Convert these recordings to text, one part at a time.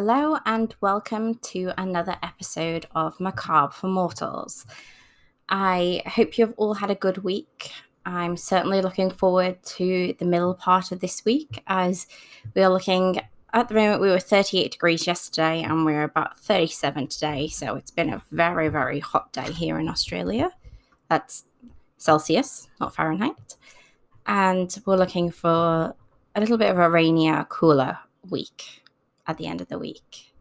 Hello, and welcome to another episode of Macabre for Mortals. I hope you've all had a good week. I'm certainly looking forward to the middle part of this week as we are looking at the moment we were 38 degrees yesterday and we're about 37 today so it's been a very very hot day here in australia that's celsius not fahrenheit and we're looking for a little bit of a rainier cooler week at the end of the week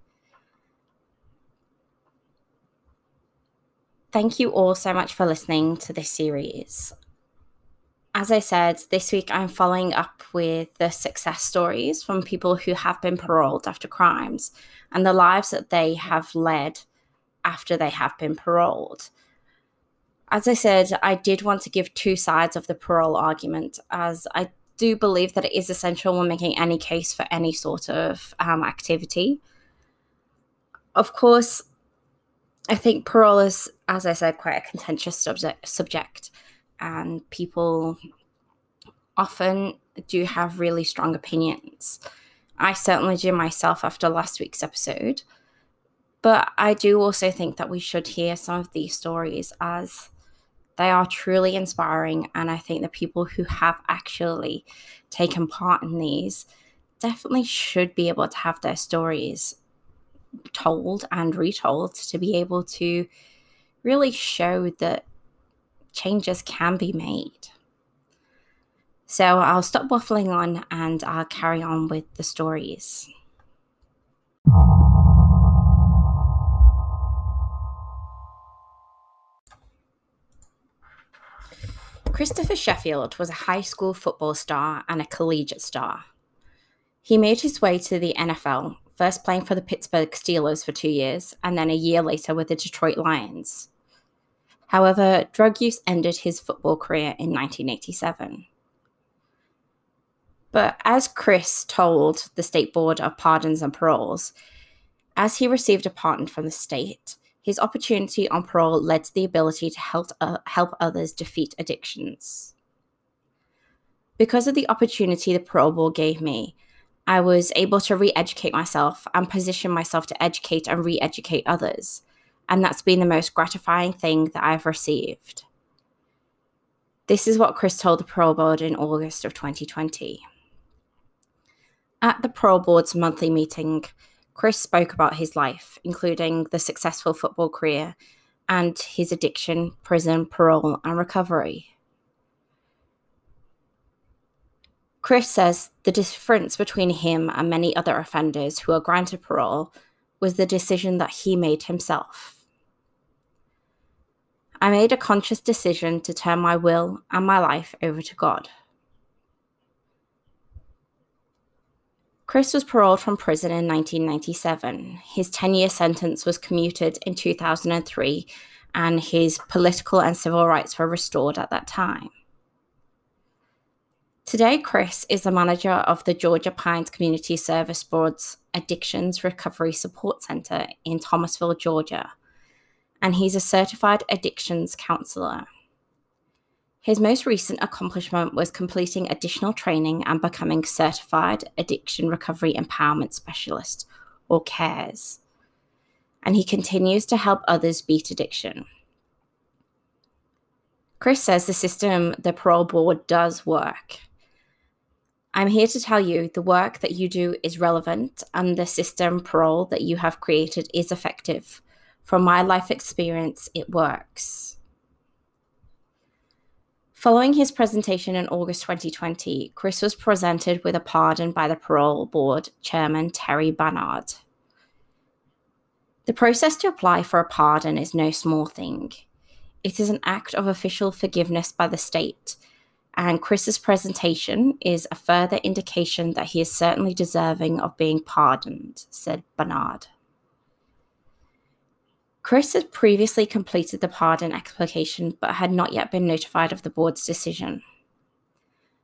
thank you all so much for listening to this series as I said, this week I'm following up with the success stories from people who have been paroled after crimes and the lives that they have led after they have been paroled. As I said, I did want to give two sides of the parole argument, as I do believe that it is essential when making any case for any sort of um, activity. Of course, I think parole is, as I said, quite a contentious subject. subject and people often do have really strong opinions. I certainly do myself after last week's episode. But I do also think that we should hear some of these stories as they are truly inspiring. And I think the people who have actually taken part in these definitely should be able to have their stories told and retold to be able to really show that changes can be made. So I'll stop waffling on and I'll carry on with the stories. Christopher Sheffield was a high school football star and a collegiate star. He made his way to the NFL, first playing for the Pittsburgh Steelers for two years, and then a year later with the Detroit Lions. However, drug use ended his football career in 1987. But as Chris told the State Board of Pardons and Paroles, as he received a pardon from the state, his opportunity on parole led to the ability to help, uh, help others defeat addictions. Because of the opportunity the parole board gave me, I was able to re educate myself and position myself to educate and re educate others and that's been the most gratifying thing that I've received. This is what Chris told the Parole Board in August of 2020. At the Parole Board's monthly meeting, Chris spoke about his life, including the successful football career and his addiction, prison, parole, and recovery. Chris says the difference between him and many other offenders who are granted parole was the decision that he made himself. I made a conscious decision to turn my will and my life over to God. Chris was paroled from prison in 1997. His 10 year sentence was commuted in 2003, and his political and civil rights were restored at that time. Today, Chris is the manager of the Georgia Pines Community Service Board's Addictions Recovery Support Center in Thomasville, Georgia and he's a certified addictions counselor. His most recent accomplishment was completing additional training and becoming certified addiction recovery empowerment specialist, or CARES. And he continues to help others beat addiction. Chris says the system the parole board does work. I'm here to tell you the work that you do is relevant and the system parole that you have created is effective from my life experience, it works. Following his presentation in August 2020, Chris was presented with a pardon by the parole board chairman Terry Barnard. The process to apply for a pardon is no small thing. It is an act of official forgiveness by the state, and Chris's presentation is a further indication that he is certainly deserving of being pardoned, said Barnard. Chris had previously completed the pardon application but had not yet been notified of the board's decision.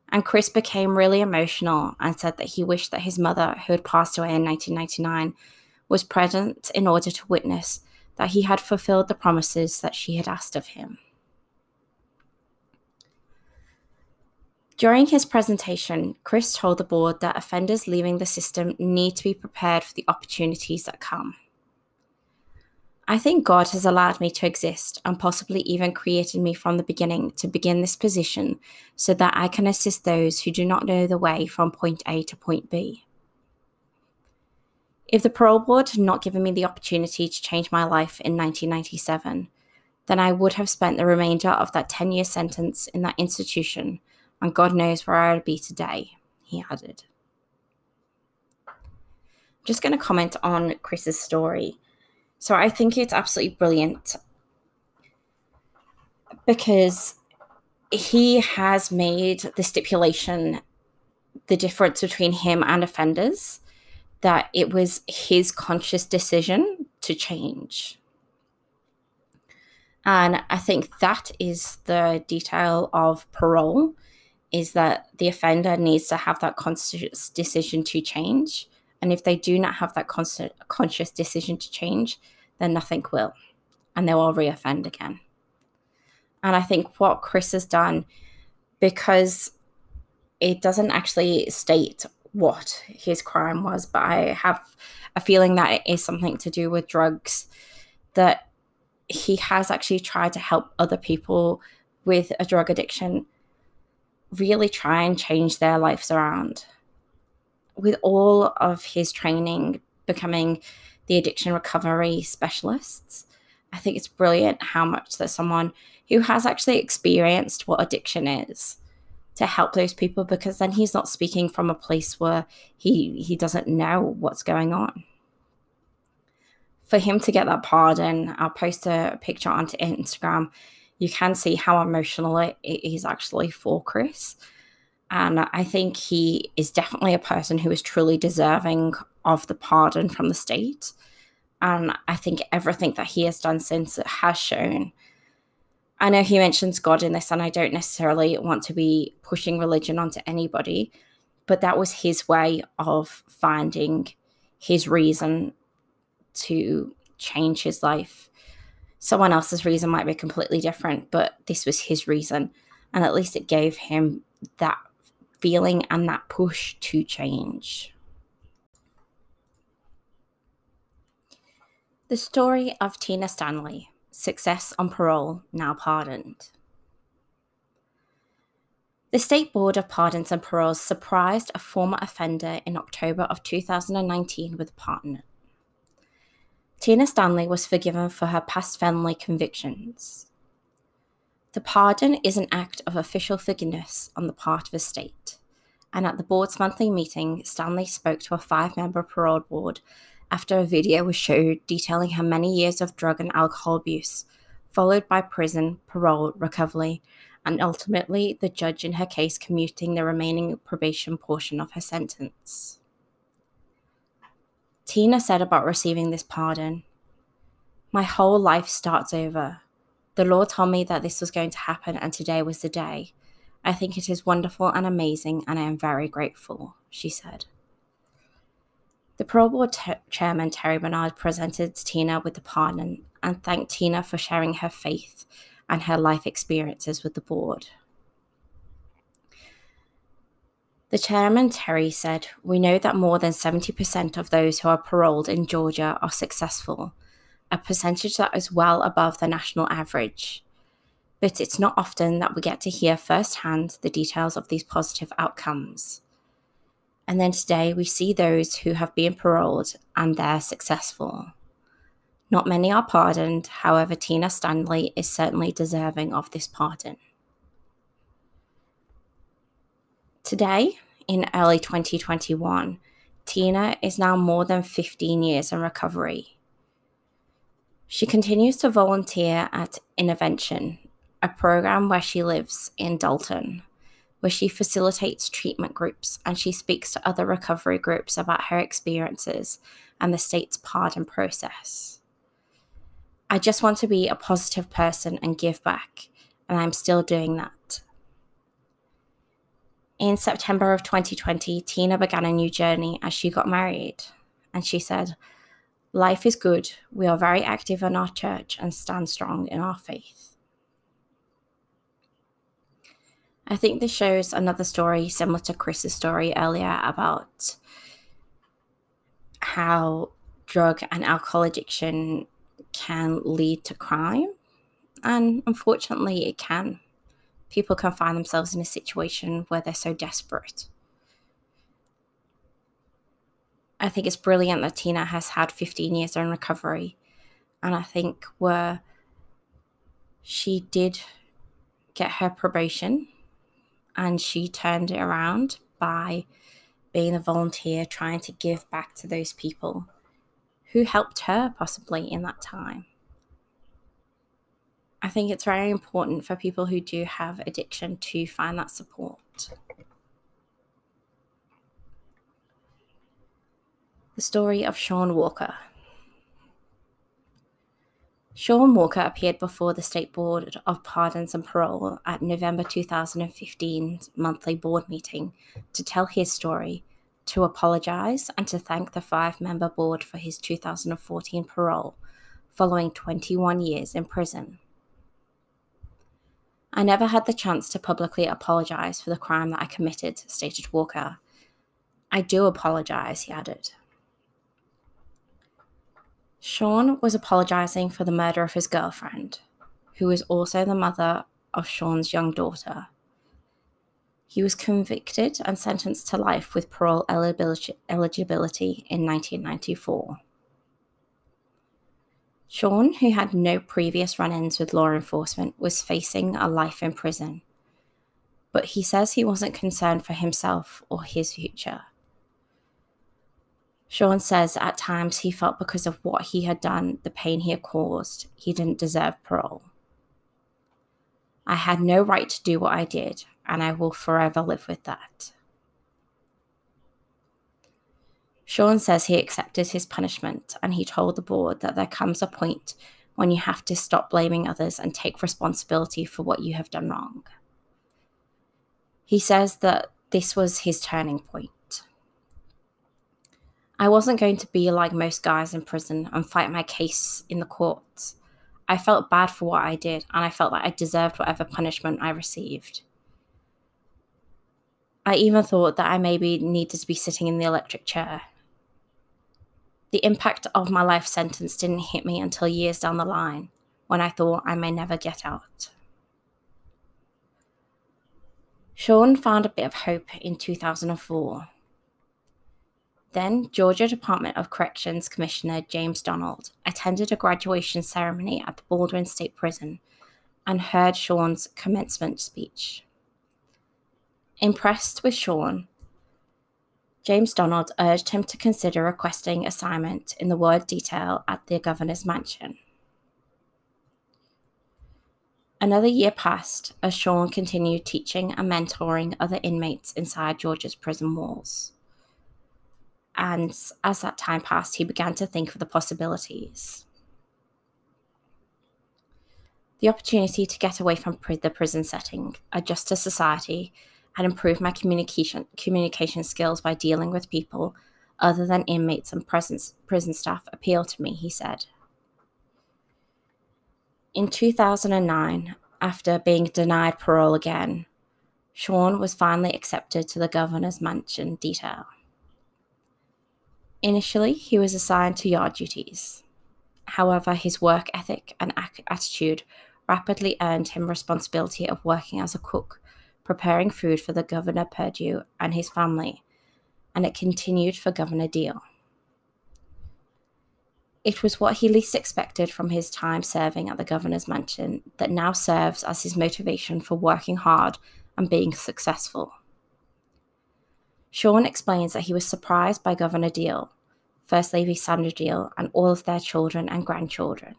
And Chris became really emotional and said that he wished that his mother, who had passed away in 1999, was present in order to witness that he had fulfilled the promises that she had asked of him. During his presentation, Chris told the board that offenders leaving the system need to be prepared for the opportunities that come. I think God has allowed me to exist and possibly even created me from the beginning to begin this position so that I can assist those who do not know the way from point A to point B. If the parole board had not given me the opportunity to change my life in 1997, then I would have spent the remainder of that 10 year sentence in that institution, and God knows where I would be today, he added. I'm just going to comment on Chris's story. So I think it's absolutely brilliant because he has made the stipulation the difference between him and offenders that it was his conscious decision to change. And I think that is the detail of parole is that the offender needs to have that conscious decision to change. And if they do not have that constant, conscious decision to change, then nothing will. And they will reoffend again. And I think what Chris has done, because it doesn't actually state what his crime was, but I have a feeling that it is something to do with drugs, that he has actually tried to help other people with a drug addiction really try and change their lives around with all of his training becoming the addiction recovery specialists. I think it's brilliant how much that someone who has actually experienced what addiction is to help those people because then he's not speaking from a place where he he doesn't know what's going on. For him to get that pardon, I'll post a picture onto Instagram. You can see how emotional it is actually for Chris. And I think he is definitely a person who is truly deserving of the pardon from the state. And I think everything that he has done since has shown. I know he mentions God in this, and I don't necessarily want to be pushing religion onto anybody, but that was his way of finding his reason to change his life. Someone else's reason might be completely different, but this was his reason. And at least it gave him that feeling and that push to change. The story of Tina Stanley, success on parole, now pardoned. The State Board of Pardons and Paroles surprised a former offender in October of 2019 with a pardon. Tina Stanley was forgiven for her past felony convictions. The pardon is an act of official forgiveness on the part of the state. And at the board's monthly meeting, Stanley spoke to a five member parole board after a video was showed detailing her many years of drug and alcohol abuse, followed by prison, parole, recovery, and ultimately the judge in her case commuting the remaining probation portion of her sentence. Tina said about receiving this pardon My whole life starts over. The Lord told me that this was going to happen, and today was the day. I think it is wonderful and amazing, and I am very grateful, she said. The Parole Board chairman, Terry Barnard, presented Tina with the pardon and thanked Tina for sharing her faith and her life experiences with the board. The chairman, Terry, said, We know that more than 70% of those who are paroled in Georgia are successful a percentage that is well above the national average. But it's not often that we get to hear firsthand the details of these positive outcomes. And then today we see those who have been paroled and they're successful. Not many are pardoned, however, Tina Stanley is certainly deserving of this pardon. Today, in early 2021, Tina is now more than 15 years in recovery. She continues to volunteer at Intervention, a program where she lives in Dalton, where she facilitates treatment groups and she speaks to other recovery groups about her experiences and the state's pardon process. I just want to be a positive person and give back, and I'm still doing that. In September of 2020, Tina began a new journey as she got married, and she said, Life is good. We are very active in our church and stand strong in our faith. I think this shows another story similar to Chris's story earlier about how drug and alcohol addiction can lead to crime. And unfortunately, it can. People can find themselves in a situation where they're so desperate. I think it's brilliant that Tina has had 15 years in recovery. And I think where she did get her probation and she turned it around by being a volunteer, trying to give back to those people who helped her possibly in that time. I think it's very important for people who do have addiction to find that support. The story of Sean Walker. Sean Walker appeared before the State Board of Pardons and Parole at November 2015's monthly board meeting to tell his story, to apologise, and to thank the five member board for his 2014 parole following 21 years in prison. I never had the chance to publicly apologise for the crime that I committed, stated Walker. I do apologise, he added. Sean was apologising for the murder of his girlfriend, who was also the mother of Sean's young daughter. He was convicted and sentenced to life with parole eligibility in 1994. Sean, who had no previous run ins with law enforcement, was facing a life in prison. But he says he wasn't concerned for himself or his future. Sean says at times he felt because of what he had done, the pain he had caused, he didn't deserve parole. I had no right to do what I did, and I will forever live with that. Sean says he accepted his punishment and he told the board that there comes a point when you have to stop blaming others and take responsibility for what you have done wrong. He says that this was his turning point. I wasn't going to be like most guys in prison and fight my case in the courts. I felt bad for what I did, and I felt that I deserved whatever punishment I received. I even thought that I maybe needed to be sitting in the electric chair. The impact of my life sentence didn't hit me until years down the line, when I thought I may never get out. Sean found a bit of hope in 2004 then, Georgia Department of Corrections Commissioner James Donald attended a graduation ceremony at the Baldwin State Prison and heard Sean's commencement speech. Impressed with Sean, James Donald urged him to consider requesting assignment in the ward detail at the governor's mansion. Another year passed as Sean continued teaching and mentoring other inmates inside Georgia's prison walls. And as that time passed, he began to think of the possibilities. The opportunity to get away from the prison setting, adjust to society, and improve my communication communication skills by dealing with people other than inmates and prison, prison staff appealed to me, he said. In 2009, after being denied parole again, Sean was finally accepted to the governor's mansion detail. Initially, he was assigned to yard duties. However, his work ethic and attitude rapidly earned him responsibility of working as a cook, preparing food for the Governor Perdue and his family, and it continued for Governor Deal. It was what he least expected from his time serving at the governor's mansion that now serves as his motivation for working hard and being successful. Sean explains that he was surprised by Governor Deal, First Lady Sandra Deal, and all of their children and grandchildren.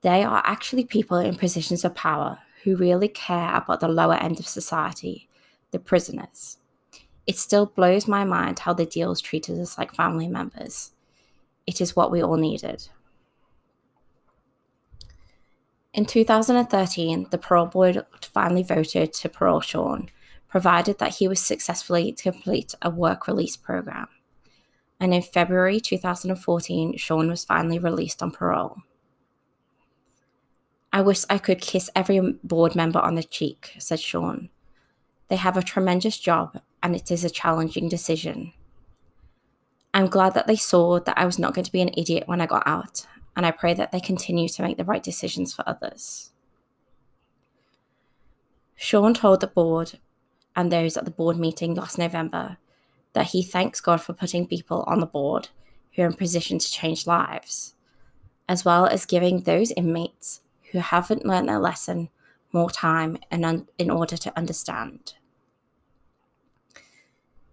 They are actually people in positions of power who really care about the lower end of society, the prisoners. It still blows my mind how the deals treated us like family members. It is what we all needed. In 2013, the parole board finally voted to parole Sean, provided that he was successfully to complete a work release program. And in February 2014, Sean was finally released on parole. I wish I could kiss every board member on the cheek, said Sean. They have a tremendous job and it is a challenging decision. I'm glad that they saw that I was not going to be an idiot when I got out, and I pray that they continue to make the right decisions for others. Sean told the board and those at the board meeting last November that he thanks God for putting people on the board who are in position to change lives, as well as giving those inmates who haven't learned their lesson more time in, un- in order to understand.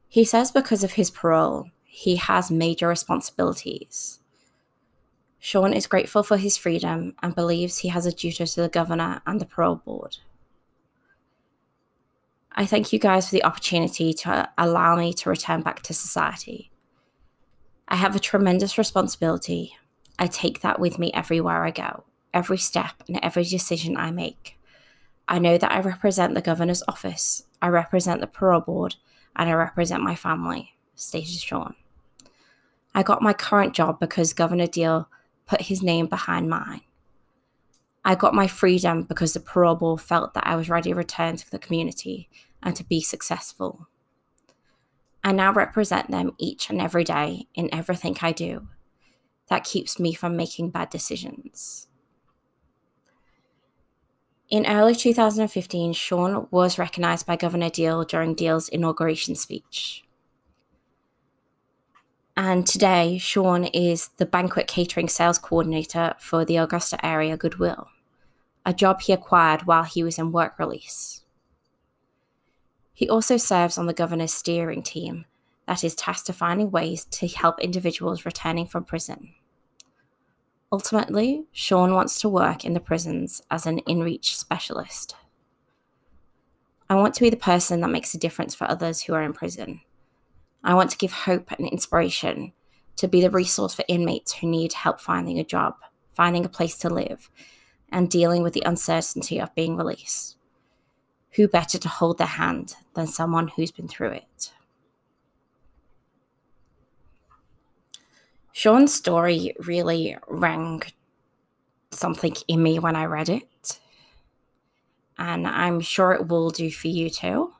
He says because of his parole, he has major responsibilities. Sean is grateful for his freedom and believes he has a duty to the governor and the parole board. I thank you guys for the opportunity to allow me to return back to society. I have a tremendous responsibility. I take that with me everywhere I go, every step and every decision I make. I know that I represent the governor's office, I represent the parole board, and I represent my family, stated Sean. I got my current job because Governor Deal put his name behind mine. I got my freedom because the parole board felt that I was ready to return to the community and to be successful. I now represent them each and every day in everything I do. That keeps me from making bad decisions. In early 2015, Sean was recognized by Governor Deal during Deal's inauguration speech. And today, Sean is the banquet catering sales coordinator for the Augusta area Goodwill, a job he acquired while he was in work release. He also serves on the governor's steering team that is tasked to finding ways to help individuals returning from prison. Ultimately, Sean wants to work in the prisons as an in-reach specialist. I want to be the person that makes a difference for others who are in prison. I want to give hope and inspiration to be the resource for inmates who need help finding a job, finding a place to live, and dealing with the uncertainty of being released. Who better to hold their hand than someone who's been through it? Sean's story really rang something in me when I read it. And I'm sure it will do for you too.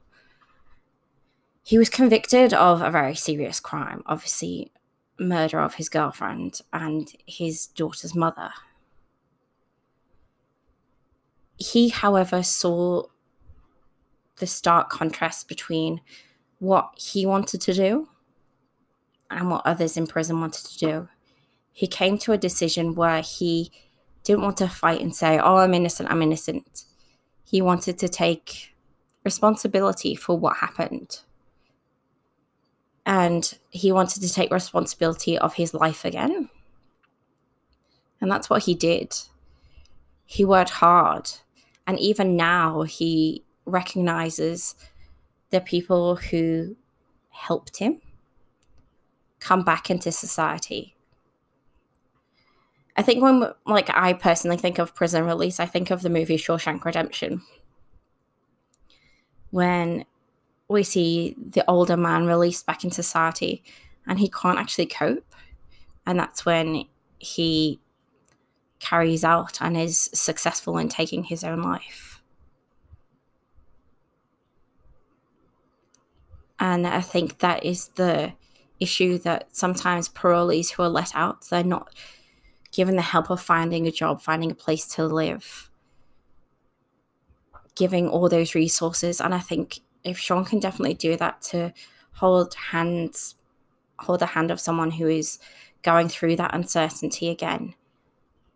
He was convicted of a very serious crime, obviously, murder of his girlfriend and his daughter's mother. He, however, saw the stark contrast between what he wanted to do and what others in prison wanted to do. He came to a decision where he didn't want to fight and say, Oh, I'm innocent, I'm innocent. He wanted to take responsibility for what happened. And he wanted to take responsibility of his life again. And that's what he did. He worked hard. And even now, he recognizes the people who helped him come back into society. I think when, like, I personally think of prison release, I think of the movie Shawshank Redemption. When we see the older man released back in society and he can't actually cope. And that's when he carries out and is successful in taking his own life. And I think that is the issue that sometimes parolees who are let out, they're not given the help of finding a job, finding a place to live, giving all those resources. And I think if Sean can definitely do that to hold hands, hold the hand of someone who is going through that uncertainty again.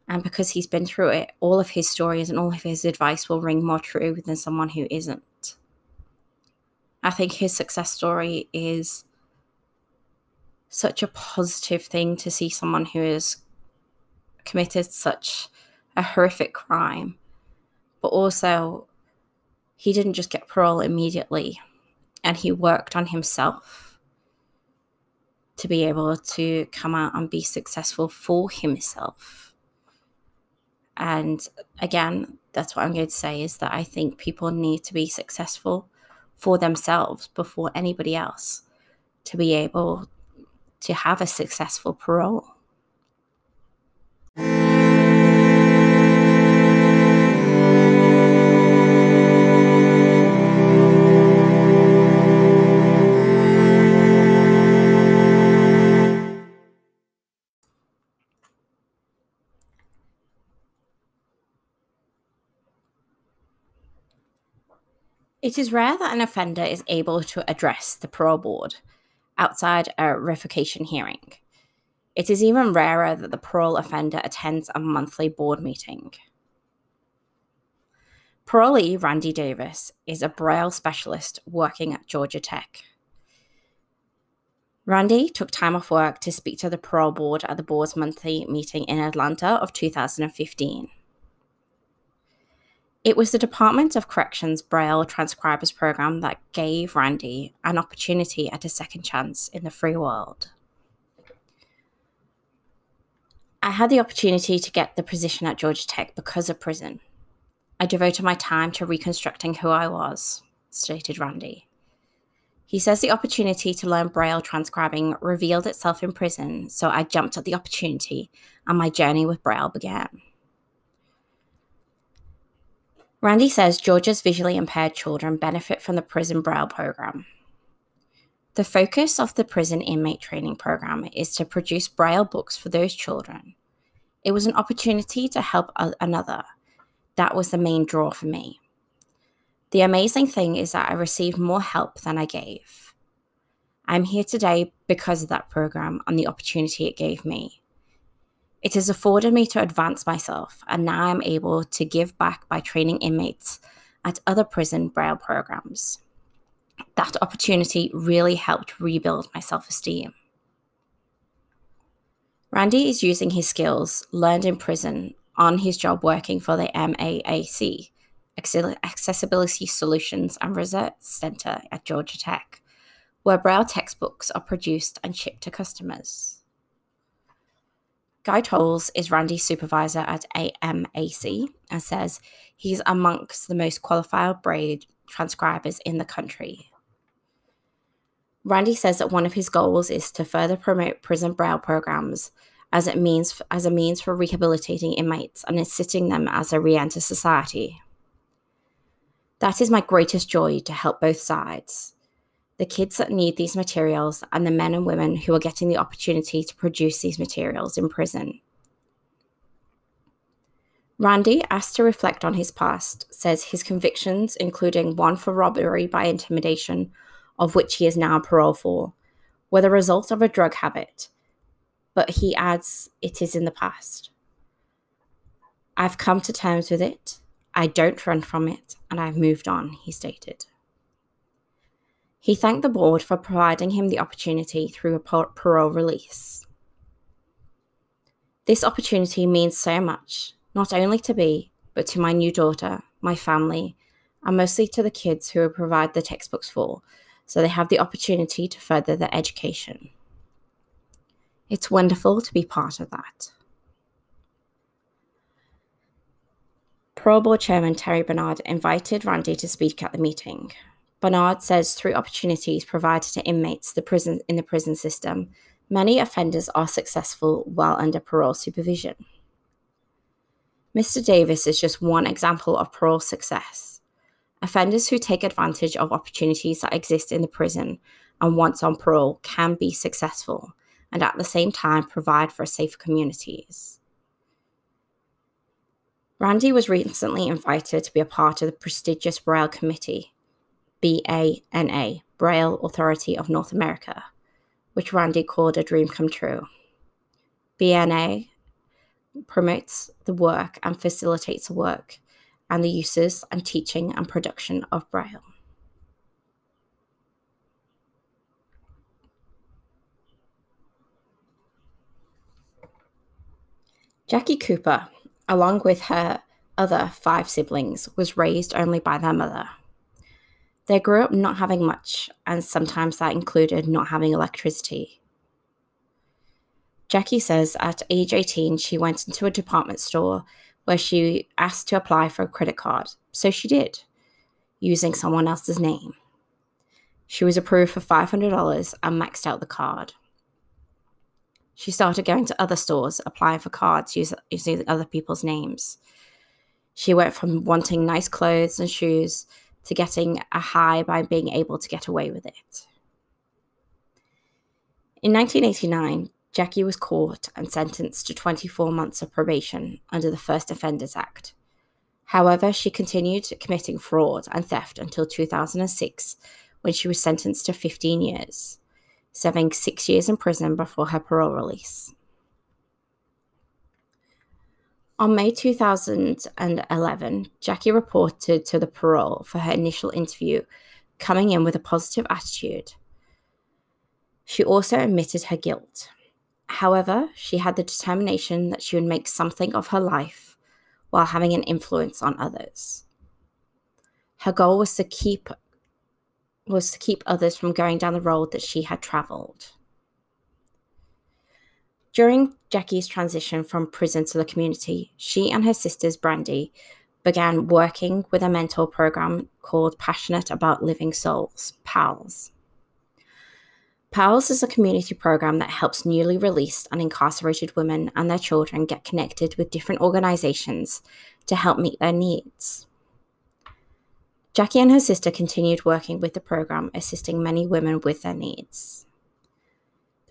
And because he's been through it, all of his stories and all of his advice will ring more true than someone who isn't. I think his success story is such a positive thing to see someone who has committed such a horrific crime, but also he didn't just get parole immediately and he worked on himself to be able to come out and be successful for himself. And again, that's what I'm going to say is that I think people need to be successful for themselves before anybody else to be able to have a successful parole. It is rare that an offender is able to address the parole board outside a revocation hearing. It is even rarer that the parole offender attends a monthly board meeting. Parolee Randy Davis is a Braille specialist working at Georgia Tech. Randy took time off work to speak to the parole board at the board's monthly meeting in Atlanta of 2015. It was the Department of Corrections Braille Transcribers program that gave Randy an opportunity at a second chance in the free world. I had the opportunity to get the position at Georgia Tech because of prison. I devoted my time to reconstructing who I was, stated Randy. He says the opportunity to learn Braille transcribing revealed itself in prison, so I jumped at the opportunity and my journey with Braille began. Randy says Georgia's visually impaired children benefit from the prison Braille program. The focus of the prison inmate training program is to produce Braille books for those children. It was an opportunity to help another that was the main draw for me. The amazing thing is that I received more help than I gave. I'm here today because of that program and the opportunity it gave me. It has afforded me to advance myself, and now I'm able to give back by training inmates at other prison braille programs. That opportunity really helped rebuild my self esteem. Randy is using his skills learned in prison on his job working for the AMAC, Accessibility Solutions and Research Center at Georgia Tech, where Braille textbooks are produced and shipped to customers. Guy Tolles is Randy's supervisor at AMAC and says he's amongst the most qualified Braille transcribers in the country. Randy says that one of his goals is to further promote prison Braille programs as it means as a means for rehabilitating inmates and assisting them as they re-enter society. That is my greatest joy to help both sides. The kids that need these materials and the men and women who are getting the opportunity to produce these materials in prison. Randy, asked to reflect on his past, says his convictions, including one for robbery by intimidation, of which he is now paroled for, were the result of a drug habit but he adds it is in the past. I've come to terms with it. I don't run from it, and I've moved on, he stated. He thanked the board for providing him the opportunity through a parole release. This opportunity means so much, not only to me, but to my new daughter, my family, and mostly to the kids who I provide the textbooks for, so they have the opportunity to further their education. It's wonderful to be part of that. Parole Board Chairman Terry Barnard invited Randy to speak at the meeting. Barnard says through opportunities provided to inmates the prison, in the prison system, many offenders are successful while under parole supervision. Mr. Davis is just one example of parole success. Offenders who take advantage of opportunities that exist in the prison and once on parole can be successful and at the same time provide for safe communities. Randy was recently invited to be a part of the prestigious Braille Committee, BANA, Braille Authority of North America, which Randy called a dream come true. BANA promotes the work and facilitates the work and the uses and teaching and production of Braille. Jackie Cooper, along with her other five siblings, was raised only by their mother. They grew up not having much, and sometimes that included not having electricity. Jackie says at age 18, she went into a department store where she asked to apply for a credit card. So she did, using someone else's name. She was approved for $500 and maxed out the card. She started going to other stores, applying for cards using other people's names. She went from wanting nice clothes and shoes to getting a high by being able to get away with it. In 1989, Jackie was caught and sentenced to 24 months of probation under the First Offenders Act. However, she continued committing fraud and theft until 2006 when she was sentenced to 15 years, serving six years in prison before her parole release. On May 2011, Jackie reported to the parole for her initial interview, coming in with a positive attitude. She also admitted her guilt. However, she had the determination that she would make something of her life while having an influence on others. Her goal was to keep was to keep others from going down the road that she had traveled. During Jackie's transition from prison to the community, she and her sisters Brandy began working with a mentor program called Passionate About Living Souls, PALS. PALS is a community program that helps newly released and incarcerated women and their children get connected with different organizations to help meet their needs. Jackie and her sister continued working with the program, assisting many women with their needs.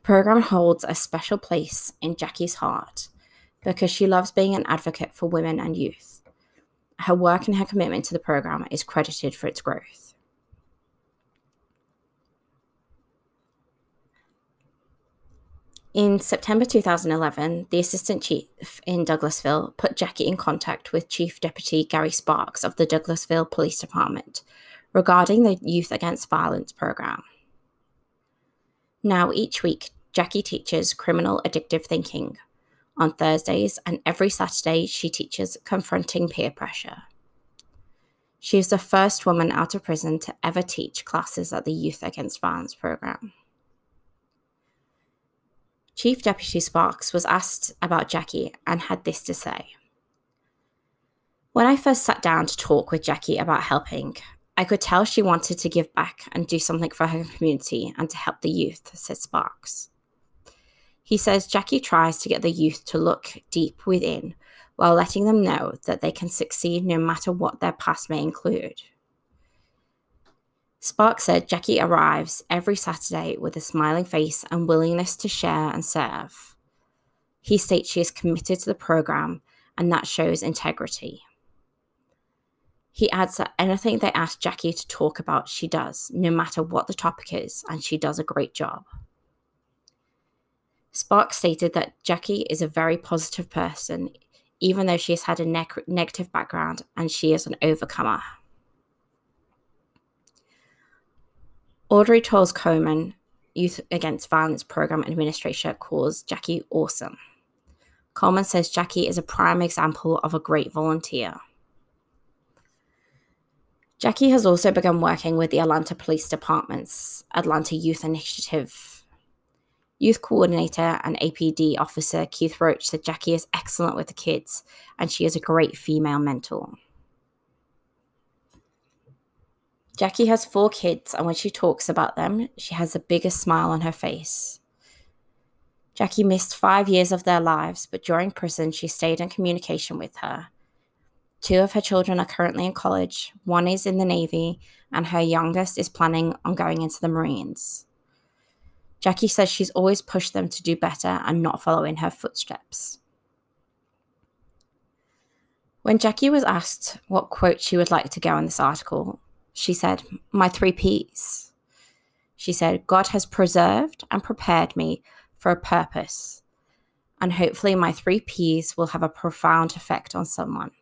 The program holds a special place in Jackie's heart because she loves being an advocate for women and youth. Her work and her commitment to the program is credited for its growth. In September 2011, the assistant chief in Douglasville put Jackie in contact with Chief Deputy Gary Sparks of the Douglasville Police Department regarding the Youth Against Violence program. Now, each week, Jackie teaches criminal addictive thinking. On Thursdays and every Saturday, she teaches confronting peer pressure. She is the first woman out of prison to ever teach classes at the Youth Against Violence program. Chief Deputy Sparks was asked about Jackie and had this to say. When I first sat down to talk with Jackie about helping, I could tell she wanted to give back and do something for her community and to help the youth, said Sparks. He says Jackie tries to get the youth to look deep within while letting them know that they can succeed no matter what their past may include. Spark said Jackie arrives every Saturday with a smiling face and willingness to share and serve. He states she is committed to the program and that shows integrity. He adds that anything they ask Jackie to talk about, she does, no matter what the topic is, and she does a great job. Spark stated that Jackie is a very positive person, even though she has had a ne- negative background and she is an overcomer. Audrey Tolles Coleman, Youth Against Violence Program Administrator, calls Jackie awesome. Coleman says Jackie is a prime example of a great volunteer. Jackie has also begun working with the Atlanta Police Department's Atlanta Youth Initiative. Youth Coordinator and APD Officer Keith Roach said Jackie is excellent with the kids and she is a great female mentor. Jackie has four kids, and when she talks about them, she has the biggest smile on her face. Jackie missed five years of their lives, but during prison, she stayed in communication with her. Two of her children are currently in college, one is in the Navy, and her youngest is planning on going into the Marines. Jackie says she's always pushed them to do better and not follow in her footsteps. When Jackie was asked what quote she would like to go in this article, she said, My three P's. She said, God has preserved and prepared me for a purpose, and hopefully my three P's will have a profound effect on someone.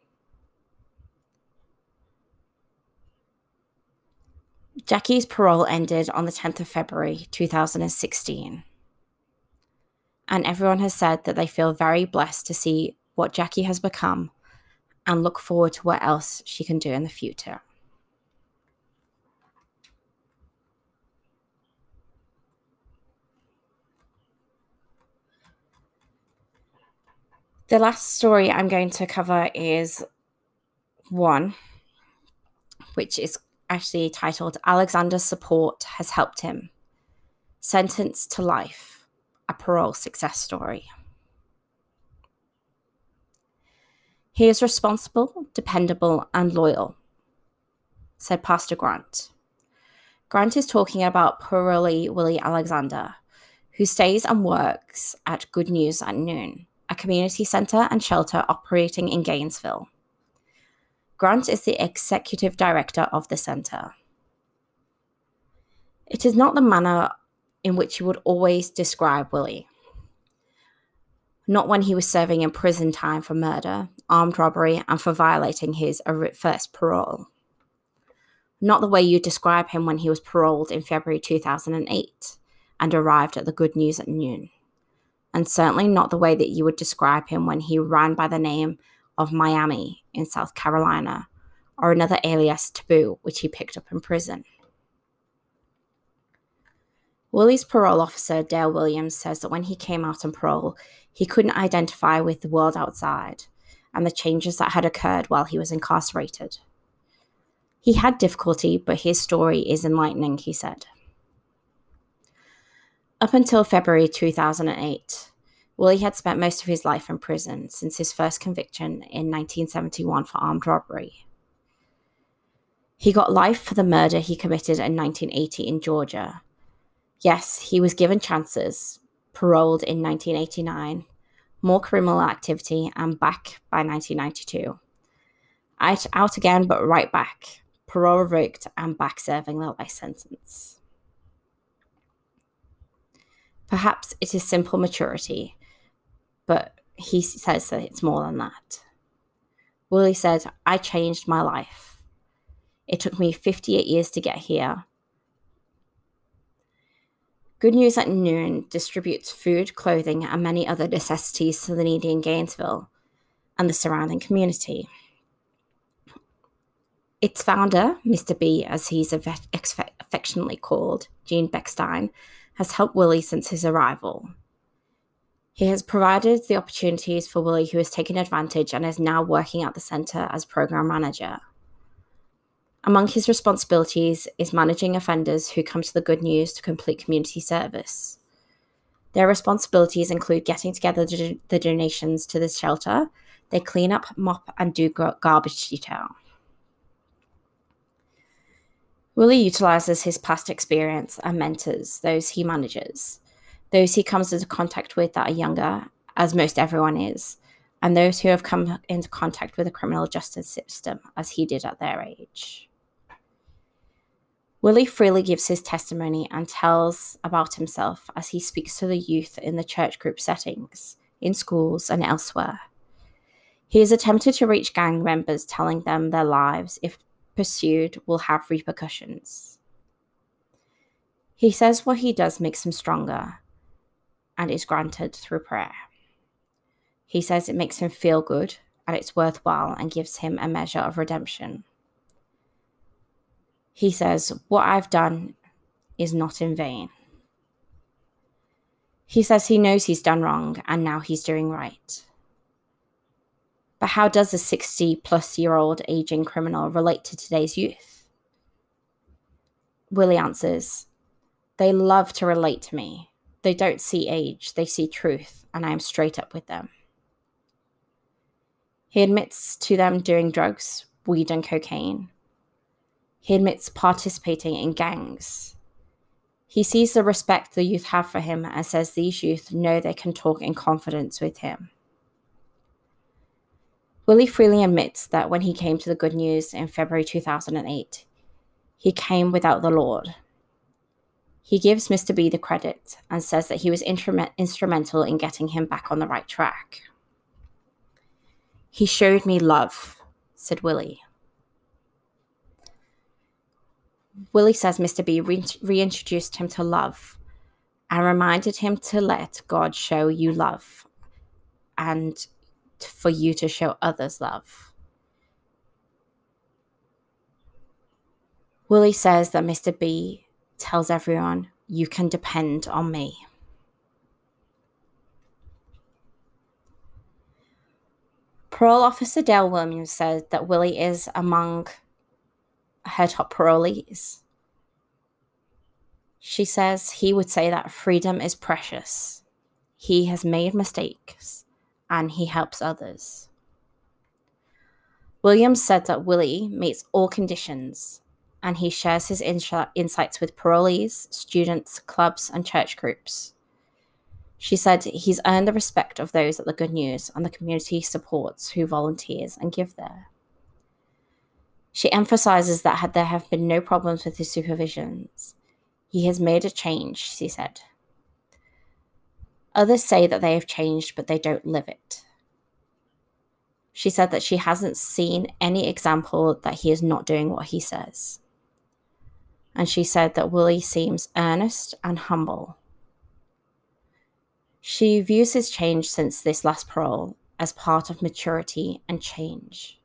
Jackie's parole ended on the 10th of February 2016. And everyone has said that they feel very blessed to see what Jackie has become and look forward to what else she can do in the future. The last story I'm going to cover is one, which is actually titled Alexander's Support Has Helped Him. Sentenced to Life, a parole success story. He is responsible, dependable, and loyal, said Pastor Grant. Grant is talking about parolee Willie Alexander, who stays and works at Good News at noon a community centre and shelter operating in Gainesville. Grant is the executive director of the centre. It is not the manner in which you would always describe Willie. Not when he was serving in prison time for murder, armed robbery, and for violating his first parole. Not the way you describe him when he was paroled in February 2008 and arrived at the good news at noon. And certainly not the way that you would describe him when he ran by the name of Miami in South Carolina, or another alias Taboo, which he picked up in prison. Willie's parole officer, Dale Williams, says that when he came out on parole, he couldn't identify with the world outside and the changes that had occurred while he was incarcerated. He had difficulty, but his story is enlightening, he said. Up until February 2008, Willie had spent most of his life in prison since his first conviction in 1971 for armed robbery. He got life for the murder he committed in 1980 in Georgia Yes, he was given chances, paroled in 1989, more criminal activity, and back by 1992. Out, out again, but right back. Parole revoked and back serving the life sentence. Perhaps it is simple maturity, but he says that it's more than that. Willie said, I changed my life. It took me 58 years to get here, Good News at Noon distributes food, clothing, and many other necessities to the needy in Gainesville and the surrounding community. Its founder, Mr. B, as he's affectionately called, Gene Beckstein, has helped Willie since his arrival. He has provided the opportunities for Willie, who has taken advantage and is now working at the center as program manager. Among his responsibilities is managing offenders who come to the good news to complete community service. Their responsibilities include getting together the donations to the shelter, they clean up, mop, and do garbage detail. Willie utilizes his past experience and mentors those he manages, those he comes into contact with that are younger, as most everyone is, and those who have come into contact with the criminal justice system, as he did at their age. Willie freely gives his testimony and tells about himself as he speaks to the youth in the church group settings, in schools, and elsewhere. He has attempted to reach gang members, telling them their lives, if pursued, will have repercussions. He says what he does makes him stronger and is granted through prayer. He says it makes him feel good and it's worthwhile and gives him a measure of redemption he says, What I've done is not in vain. He says he knows he's done wrong and now he's doing right. But how does a 60 plus year old aging criminal relate to today's youth? Willie answers, They love to relate to me. They don't see age, they see truth, and I am straight up with them. He admits to them doing drugs, weed, and cocaine, he admits participating in gangs. He sees the respect the youth have for him and says these youth know they can talk in confidence with him. Willie freely admits that when he came to the good news in February 2008, he came without the Lord. He gives Mr. B the credit and says that he was instrumental in getting him back on the right track. He showed me love, said Willie. Willie says Mr. B re- reintroduced him to love and reminded him to let God show you love and for you to show others love. Willie says that Mr. B tells everyone, You can depend on me. Parole officer Dale Williams said that Willie is among her top parolees. She says he would say that freedom is precious. He has made mistakes and he helps others. Williams said that Willie meets all conditions and he shares his insights with parolees, students, clubs, and church groups. She said he's earned the respect of those at the Good News and the community supports who volunteers and give there. She emphasizes that there have been no problems with his supervisions. He has made a change, she said. Others say that they have changed, but they don't live it. She said that she hasn't seen any example that he is not doing what he says. And she said that Willie seems earnest and humble. She views his change since this last parole as part of maturity and change.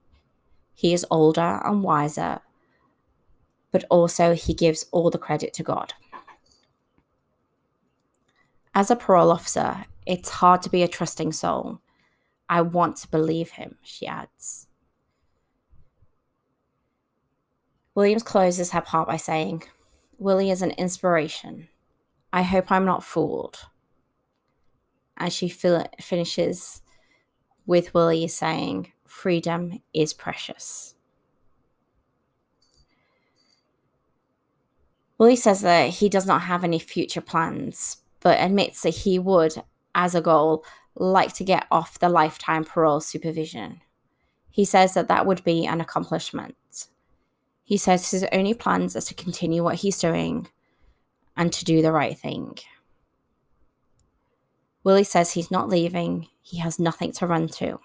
He is older and wiser, but also he gives all the credit to God. As a parole officer, it's hard to be a trusting soul. I want to believe him, she adds. Williams closes her part by saying, Willie is an inspiration. I hope I'm not fooled. And she finishes with Willie saying, freedom is precious. Willie says that he does not have any future plans, but admits that he would, as a goal, like to get off the lifetime parole supervision. He says that that would be an accomplishment. He says his only plans is to continue what he's doing and to do the right thing. Willie says he's not leaving, he has nothing to run to.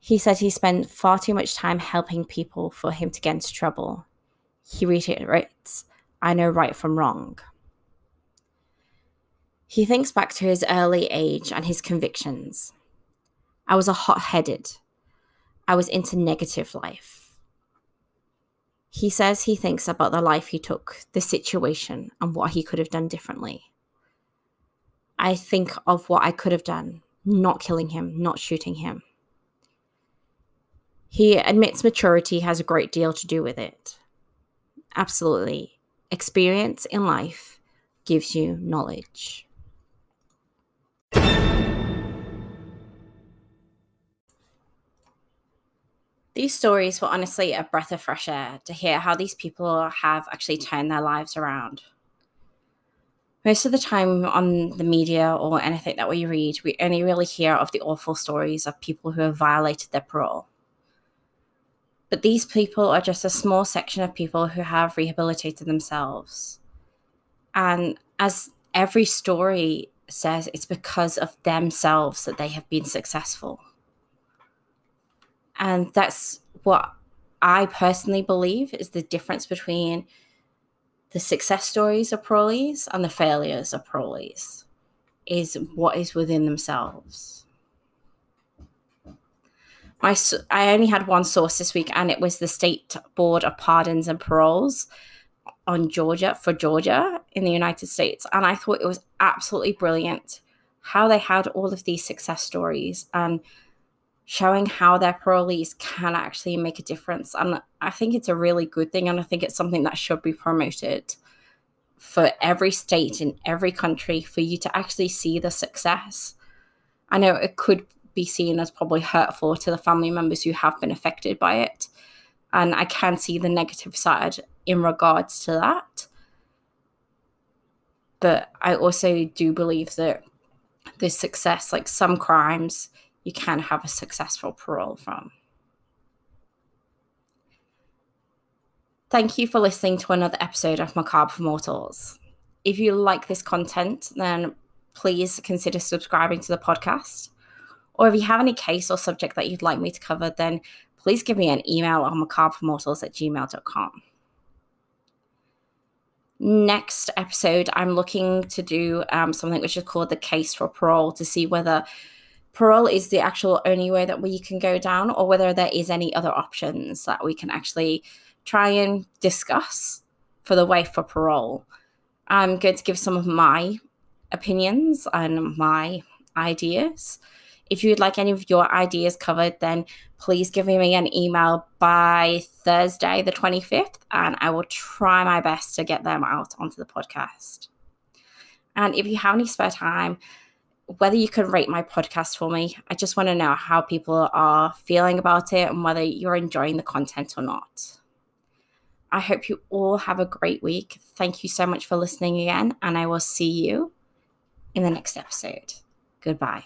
He said he spent far too much time helping people for him to get into trouble. He reiterates, I know right from wrong. He thinks back to his early age and his convictions. I was a hot headed. I was into negative life. He says he thinks about the life he took, the situation, and what he could have done differently. I think of what I could have done, not killing him, not shooting him. He admits maturity has a great deal to do with it. Absolutely. Experience in life gives you knowledge. These stories were honestly a breath of fresh air to hear how these people have actually turned their lives around. Most of the time on the media or anything that we read, we only really hear of the awful stories of people who have violated their parole. But these people are just a small section of people who have rehabilitated themselves. And as every story says, it's because of themselves that they have been successful. And that's what I personally believe is the difference between the success stories of parolees and the failures of parolees is what is within themselves. I, I only had one source this week, and it was the State Board of Pardons and Paroles on Georgia for Georgia in the United States. And I thought it was absolutely brilliant how they had all of these success stories and showing how their parolees can actually make a difference. And I think it's a really good thing. And I think it's something that should be promoted for every state in every country for you to actually see the success. I know it could be seen as probably hurtful to the family members who have been affected by it. And I can see the negative side in regards to that. But I also do believe that the success, like some crimes, you can have a successful parole from. Thank you for listening to another episode of Macabre Mortals. If you like this content, then please consider subscribing to the podcast. Or if you have any case or subject that you'd like me to cover, then please give me an email on macabreformortals at gmail.com. Next episode, I'm looking to do um, something which is called the case for parole to see whether parole is the actual only way that we can go down or whether there is any other options that we can actually try and discuss for the way for parole. I'm going to give some of my opinions and my ideas. If you'd like any of your ideas covered, then please give me an email by Thursday, the 25th, and I will try my best to get them out onto the podcast. And if you have any spare time, whether you can rate my podcast for me, I just want to know how people are feeling about it and whether you're enjoying the content or not. I hope you all have a great week. Thank you so much for listening again, and I will see you in the next episode. Goodbye.